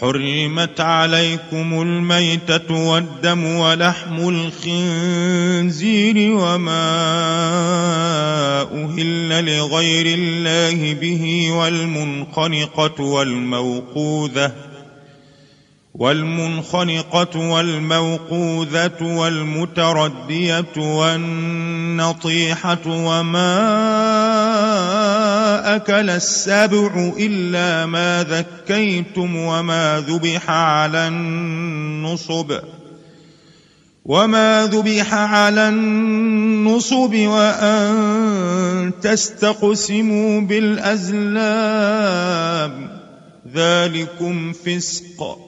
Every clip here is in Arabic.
حرمت عليكم الميتة والدم ولحم الخنزير وما أهل لغير الله به والمنخنقة والموقوذة والمنخنقة والموقوذة والمتردية والنطيحة وما أكل السبع إلا ما ذكيتم وما ذبح على النصب وما ذبح على النصب وأن تستقسموا بالأزلام ذلكم فسق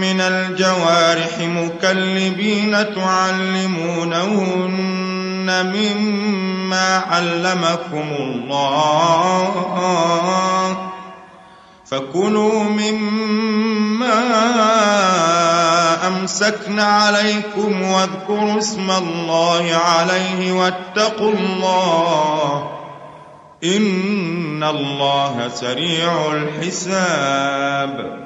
من الجوارح مكلبين تعلمونهن مما علمكم الله. فكلوا مما أمسكن عليكم واذكروا اسم الله عليه واتقوا الله. إن الله سريع الحساب.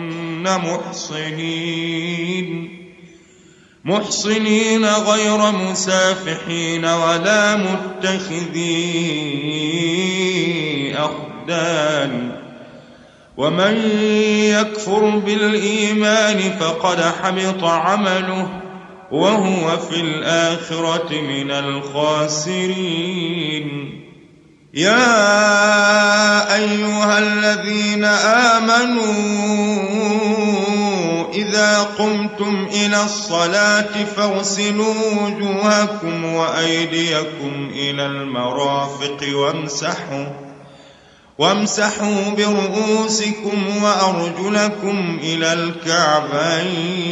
محصنين. محصنين غير مسافحين ولا متخذي أخدان. ومن يكفر بالإيمان فقد حبط عمله وهو في الآخرة من الخاسرين. يا أيها الذين آمنوا إذا قمتم إلى الصلاة فاغسلوا وجوهكم وأيديكم إلى المرافق وامسحوا وامسحوا برؤوسكم وأرجلكم إلى الكعبين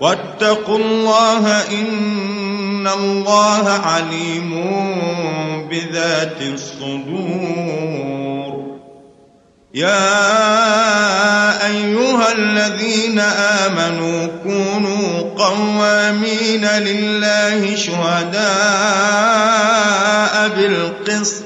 واتقوا الله إن الله عليم بذات الصدور. يا أيها الذين آمنوا كونوا قوامين لله شهداء بالقسط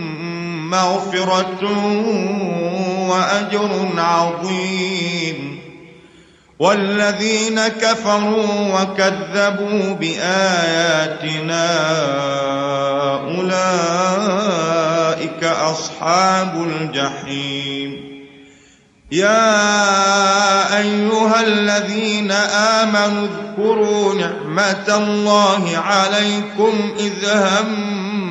مغفرة وأجر عظيم. والذين كفروا وكذبوا بآياتنا أولئك أصحاب الجحيم. يا أيها الذين آمنوا اذكروا نعمة الله عليكم إذ هم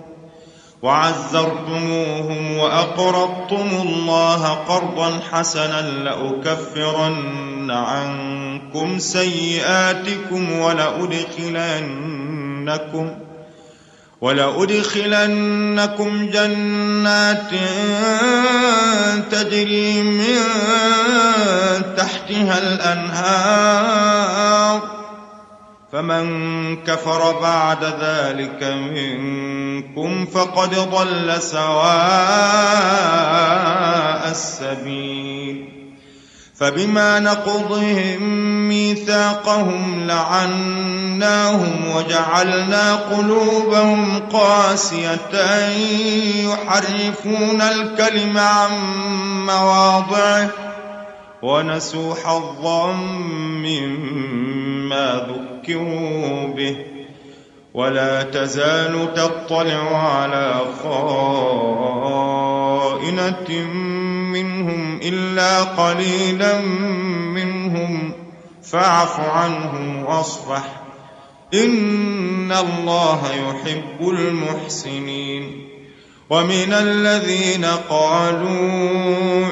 وعزرتموهم وأقرضتم الله قرضا حسنا لأكفرن عنكم سيئاتكم ولأدخلنكم ولأدخلنكم جنات تجري من تحتها الأنهار فمن كفر بعد ذلك منكم فقد ضل سواء السبيل. فبما نقضهم ميثاقهم لعناهم وجعلنا قلوبهم قاسية يحرفون الكلم عن مواضعه ونسوا حظا مما ذكروا به. ولا تزال تطلع على خائنة منهم إلا قليلا منهم. فاعف عنهم واصفح. إن الله يحب المحسنين. ومن الذين قالوا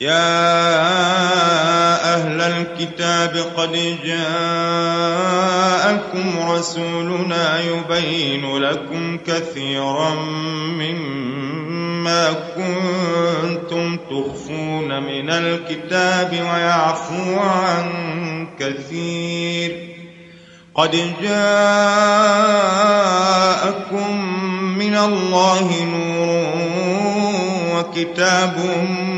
يا أهل الكتاب قد جاءكم رسولنا يبين لكم كثيرا مما كنتم تخفون من الكتاب ويعفو عن كثير. قد جاءكم من الله نور وكتاب مبين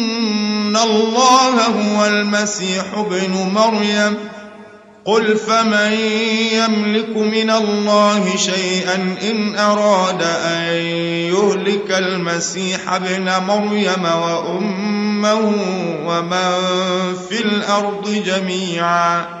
إن الله هو المسيح ابن مريم قل فمن يملك من الله شيئا إن أراد أن يهلك المسيح ابن مريم وأمه ومن في الأرض جميعا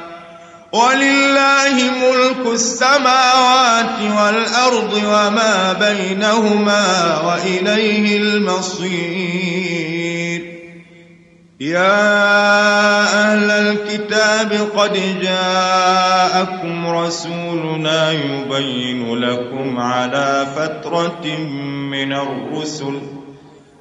ولله ملك السماوات والأرض وما بينهما وإليه المصير. يا أهل الكتاب قد جاءكم رسولنا يبين لكم على فترة من الرسل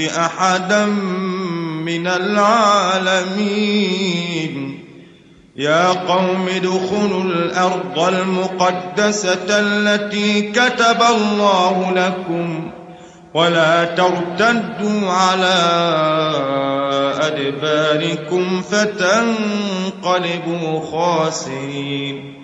أحدا من العالمين. يا قوم ادخلوا الأرض المقدسة التي كتب الله لكم ولا ترتدوا على أدباركم فتنقلبوا خاسرين.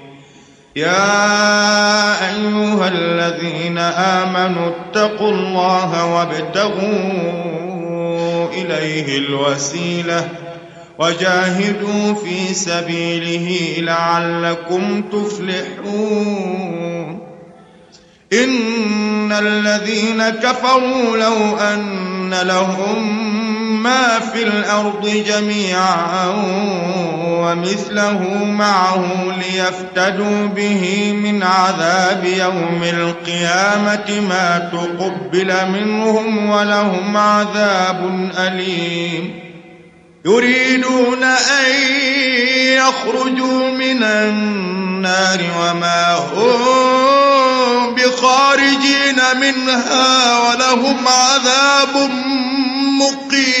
يا أيها الذين آمنوا اتقوا الله وابتغوا إليه الوسيلة وجاهدوا في سبيله لعلكم تفلحون. إن الذين كفروا لو أن لهم ما في الأرض جميعا ومثله معه ليفتدوا به من عذاب يوم القيامة ما تقبل منهم ولهم عذاب أليم. يريدون أن يخرجوا من النار وما هم بخارجين منها ولهم عذاب مقيم.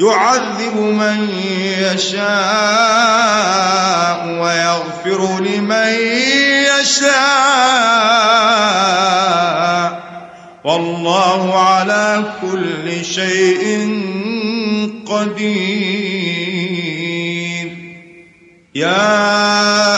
يعذب من يشاء ويغفر لمن يشاء. والله على كل شيء قدير. يا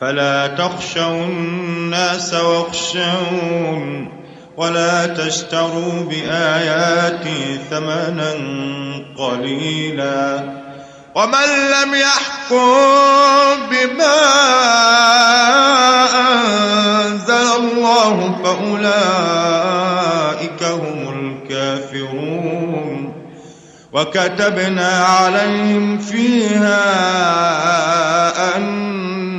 فلا تخشوا الناس واخشون ولا تشتروا بآياتي ثمنا قليلا ومن لم يحكم بما أنزل الله فأولئك هم الكافرون وكتبنا عليهم فيها أن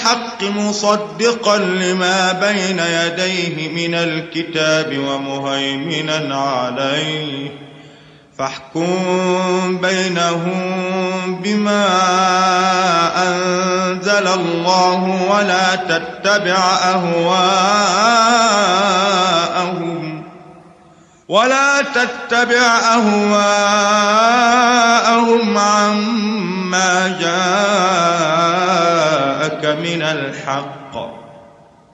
بالحق مصدقا لما بين يديه من الكتاب ومهيمنا عليه. فاحكم بينهم بما أنزل الله ولا تتبع أهواءهم. ولا تتبع أهواءهم عما جاءك من الحق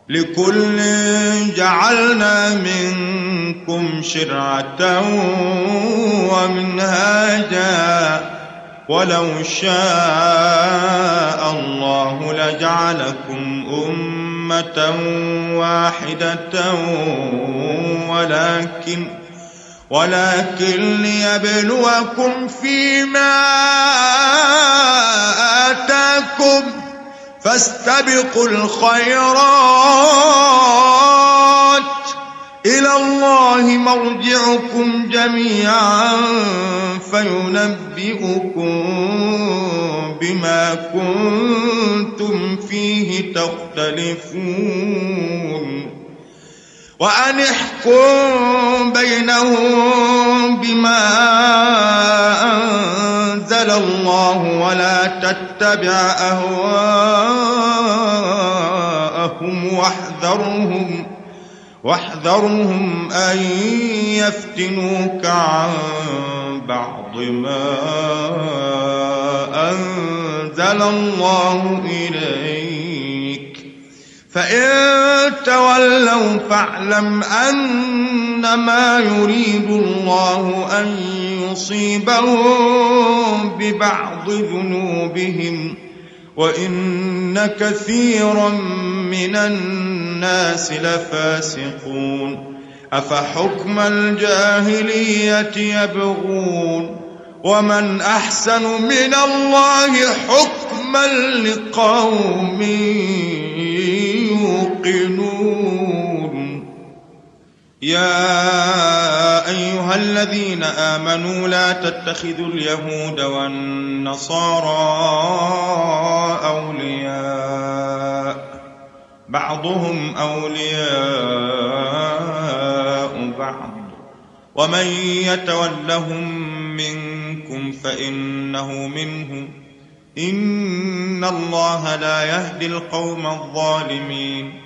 لكل جعلنا منكم شرعة ومنهاجا ولو شاء الله لجعلكم أمة واحدة ولكن ولكن ليبلوكم فيما آتاكم فاستبقوا الخيرات. إلى الله مرجعكم جميعا فينبئكم بما كنتم فيه تختلفون. وأن احكم بينهم بما الله ولا تتبع أهواءهم واحذرهم واحذرهم أن يفتنوك عن بعض ما أنزل الله إليك. فإن تولوا فاعلم أنما يريد الله أن يصيبهم ببعض ذنوبهم وإن كثيرا من الناس لفاسقون أفحكم الجاهلية يبغون ومن أحسن من الله حكما لقوم يوقنون. يا أيها الذين آمنوا لا تتخذوا اليهود والنصارى أولياء. بعضهم أولياء بعض. ومن يتولهم منكم فإنه منهم. إن الله لا يهدي القوم الظالمين.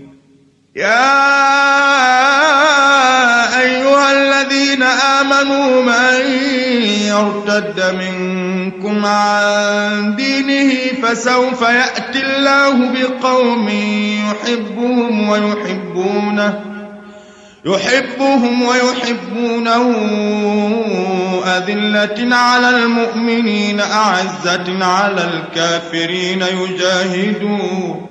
يا أيها الذين آمنوا من يرتد منكم عن دينه فسوف يأتي الله بقوم يحبهم ويحبونه يحبهم ويحبونه أذلة على المؤمنين أعزة على الكافرين يجاهدون.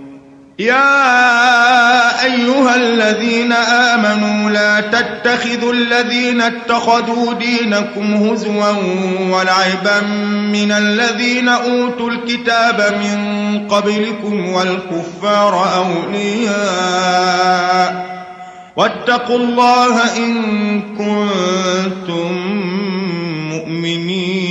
يا أيها الذين آمنوا لا تتخذوا الذين اتخذوا دينكم هزوا ولعبا من الذين أوتوا الكتاب من قبلكم والكفار أولياء واتقوا الله إن كنتم مؤمنين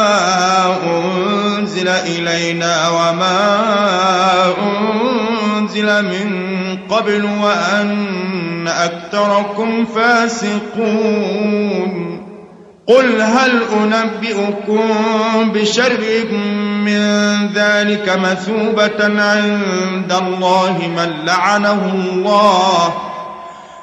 إلينا وما أنزل من قبل وأن أكثركم فاسقون. قل هل أنبئكم بشر من ذلك مثوبة عند الله من لعنه الله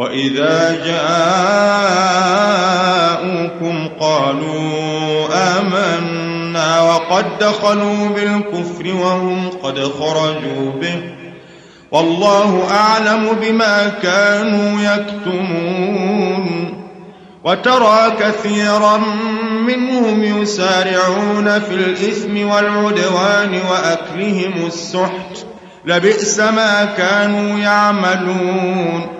وإذا جاءوكم قالوا آمنا وقد دخلوا بالكفر وهم قد خرجوا به والله أعلم بما كانوا يكتمون وترى كثيرا منهم يسارعون في الإثم والعدوان وأكلهم السحت لبئس ما كانوا يعملون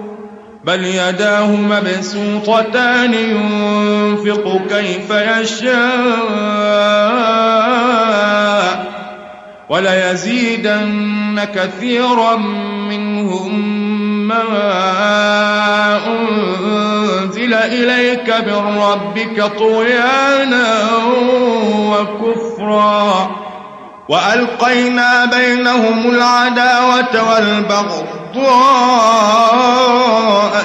بل يداه مبسوطتان ينفق كيف يشاء وليزيدن كثيرا منهم ما أنزل إليك من ربك طغيانا وكفرا. وألقينا بينهم العداوة والبغضاء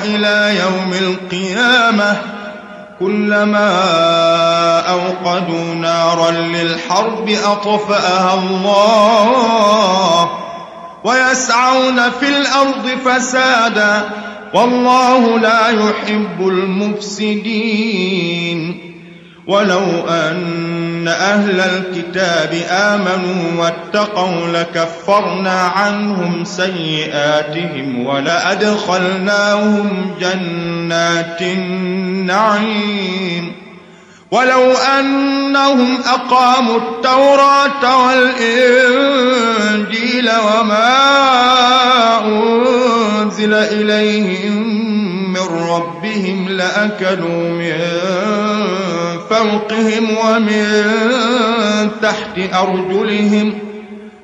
إلى يوم القيامة كلما أوقدوا نارا للحرب أطفأها الله ويسعون في الأرض فسادا والله لا يحب المفسدين ولو أن أهل الكتاب آمنوا واتقوا لكفرنا عنهم سيئاتهم ولأدخلناهم جنات النعيم ولو أنهم أقاموا التوراة والإنجيل وما أنزل إليهم من ربهم لأكلوا من فوقهم ومن تحت أرجلهم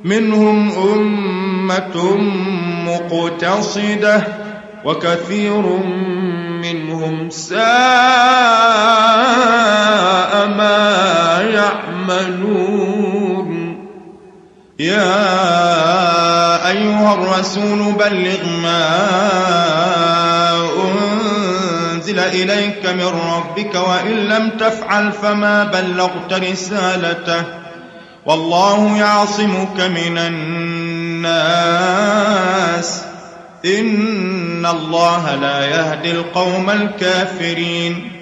منهم أمة مقتصدة وكثير منهم ساء ما يعملون. يا أيها الرسول بلغ ما أنزل إليك من ربك وإن لم تفعل فما بلغت رسالته والله يعصمك من الناس إن الله لا يهدي القوم الكافرين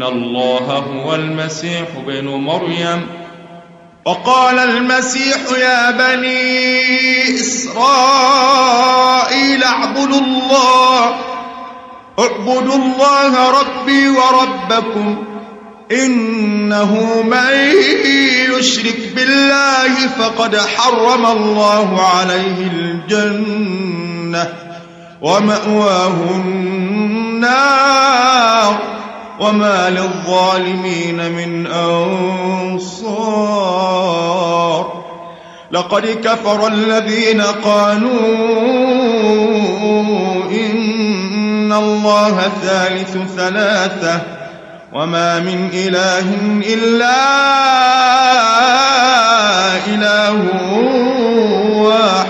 إن الله هو المسيح بن مريم وقال المسيح يا بني إسرائيل اعبدوا الله اعبدوا الله ربي وربكم إنه من يشرك بالله فقد حرم الله عليه الجنة ومأواه النار وما للظالمين من أنصار. لقد كفر الذين قالوا إن الله ثالث ثلاثة وما من إله إلا إله واحد.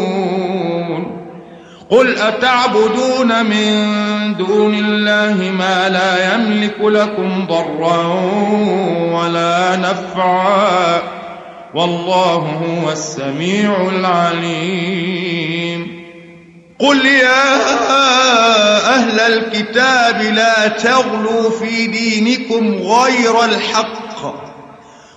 قل أتعبدون من دون الله ما لا يملك لكم ضرا ولا نفعا والله هو السميع العليم قل يا أهل الكتاب لا تغلوا في دينكم غير الحق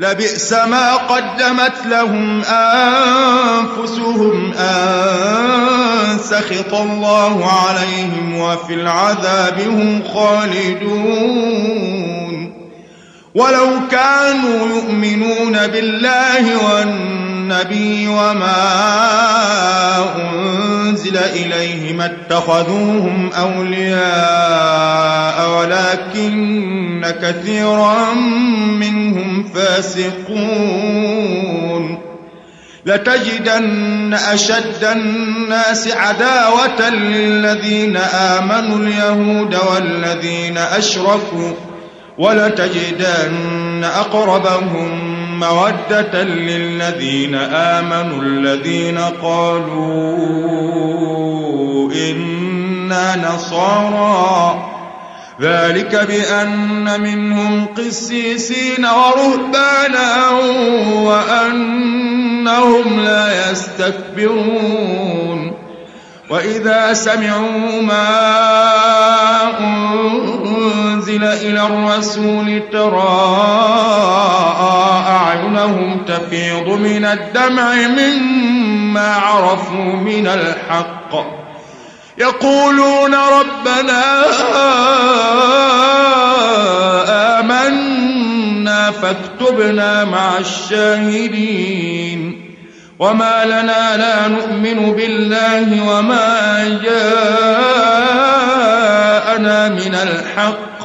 لبئس ما قدمت لهم أنفسهم. أن سخط الله عليهم وفي العذاب هم خالدون. ولو كانوا يؤمنون بالله والنبي وما أنزل إليه ما اتخذوهم أولياء ولكن كثيرا منهم فاسقون. لتجدن أشد الناس عداوة للذين آمنوا اليهود والذين أشركوا ولتجدن أقربهم مودة للذين آمنوا الذين قالوا إنا نصارى. ذلك بأن منهم قسيسين ورهبانا وأنهم لا يستكبرون. وإذا سمعوا ما أنزل إلى الرسول ترى أعينهم تفيض من الدمع مما عرفوا من الحق. يقولون ربنا آمنا فاكتبنا مع الشاهدين. وما لنا لا نؤمن بالله وما جاءنا من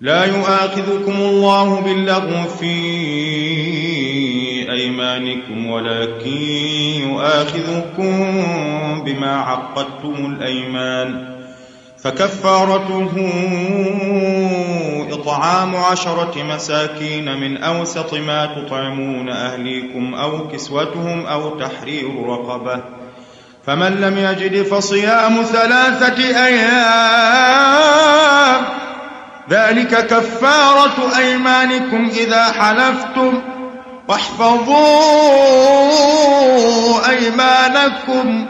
لا يؤاخذكم الله باللغو في أيمانكم ولكن يؤاخذكم بما عقدتم الأيمان. فكفارته إطعام عشرة مساكين من أوسط ما تطعمون أهليكم أو كسوتهم أو تحرير رقبة. فمن لم يجد فصيام ثلاثة أيام ذلك كفارة أيمانكم إذا حلفتم. واحفظوا أيمانكم.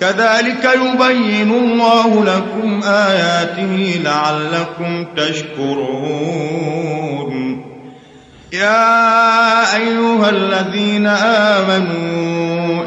كذلك يبين الله لكم آياته لعلكم تشكرون. يا أيها الذين آمنوا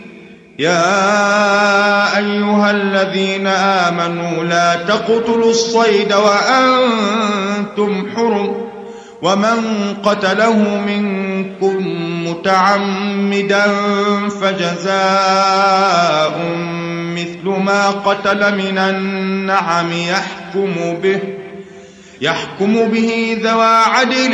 يا أيها الذين آمنوا لا تقتلوا الصيد وأنتم حرم ومن قتله منكم متعمدا فجزاء مثل ما قتل من النعم يحكم به يحكم به ذوى عدل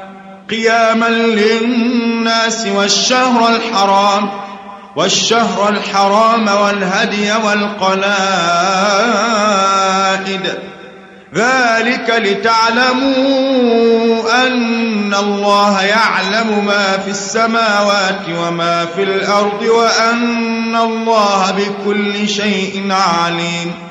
قياما للناس والشهر الحرام والشهر الحرام والهدي والقلائد. ذلك لتعلموا أن الله يعلم ما في السماوات وما في الأرض وأن الله بكل شيء عليم.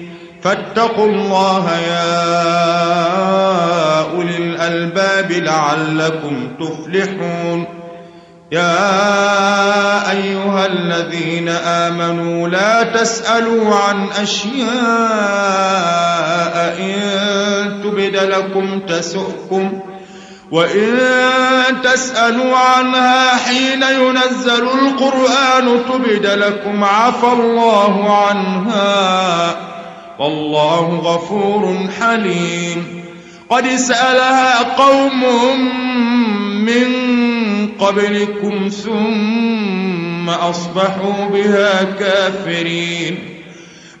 فاتقوا الله يا أولي الألباب لعلكم تفلحون. يا أيها الذين آمنوا لا تسألوا عن أشياء إن تبد لكم تسؤكم وإن تسألوا عنها حين ينزل القرآن تبد لكم عفى الله عنها. والله غفور حليم. قد سألها قوم من قبلكم ثم أصبحوا بها كافرين.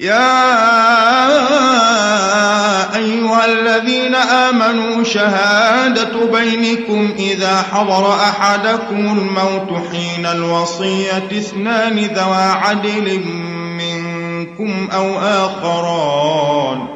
يا أيها الذين آمنوا شهادة بينكم إذا حضر أحدكم الموت حين الوصية اثنان ذوى عدل منكم أو آخران.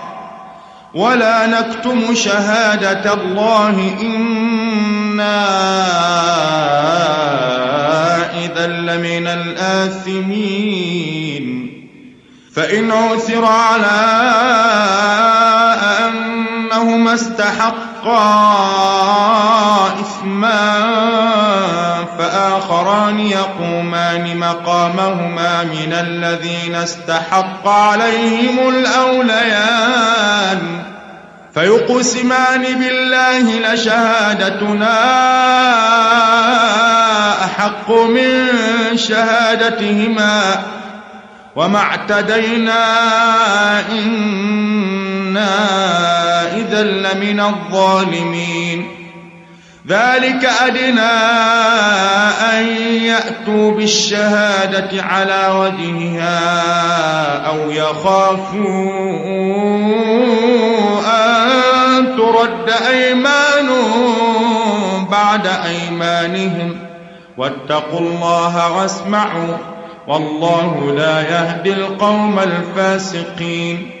ولا نكتم شهادة الله إنا إذا لمن الآثمين فإن عثر على أنهما استحقا إثما فآخران يقومان مقامهما من الذين استحق عليهم الأوليان فيقسمان بالله لشهادتنا أحق من شهادتهما وما اعتدينا إنا إذا لمن الظالمين. ذلك أدنى أن يأتوا بالشهادة على وجهها أو يخافوا أن ترد أيمان بعد أيمانهم. واتقوا الله واسمعوا والله لا يهدي القوم الفاسقين.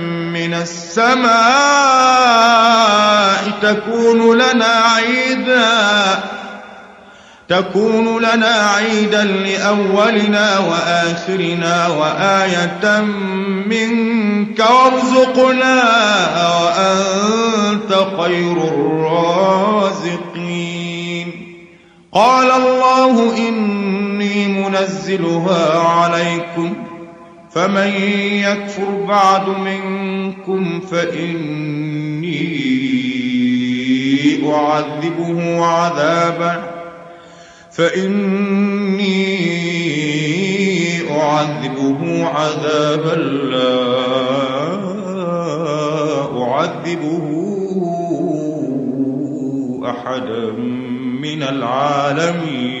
من السماء تكون لنا عيداً تكون لنا عيدا لأولنا وآخرنا وآية منك وارزقنا وأنت خير الرازقين. قال الله إني منزلها عليكم فمن يكفر بعد منكم فإني أعذبه عذابا فإني أعذبه عذابا لا أعذبه أحدا من العالمين.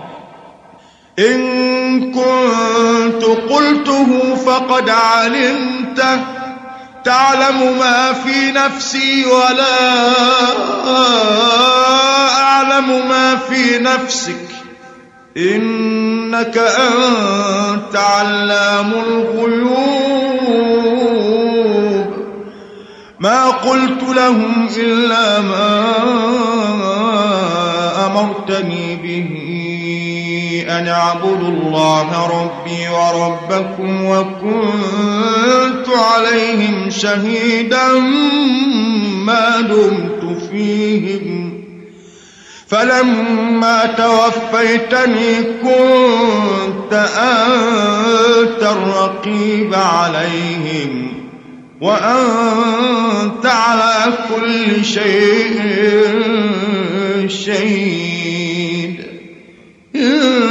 إن كنت قلته فقد علمته. تعلم ما في نفسي ولا أعلم ما في نفسك. إنك أنت علام الغيوب. ما قلت لهم إلا ما أمرتني به. أن اعبدوا الله ربي وربكم وكنت عليهم شهيدا ما دمت فيهم. فلما توفيتني كنت أنت الرقيب عليهم وأنت على كل شيء شهيد. إن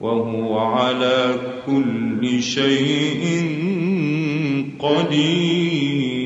وهو على كل شيء قدير.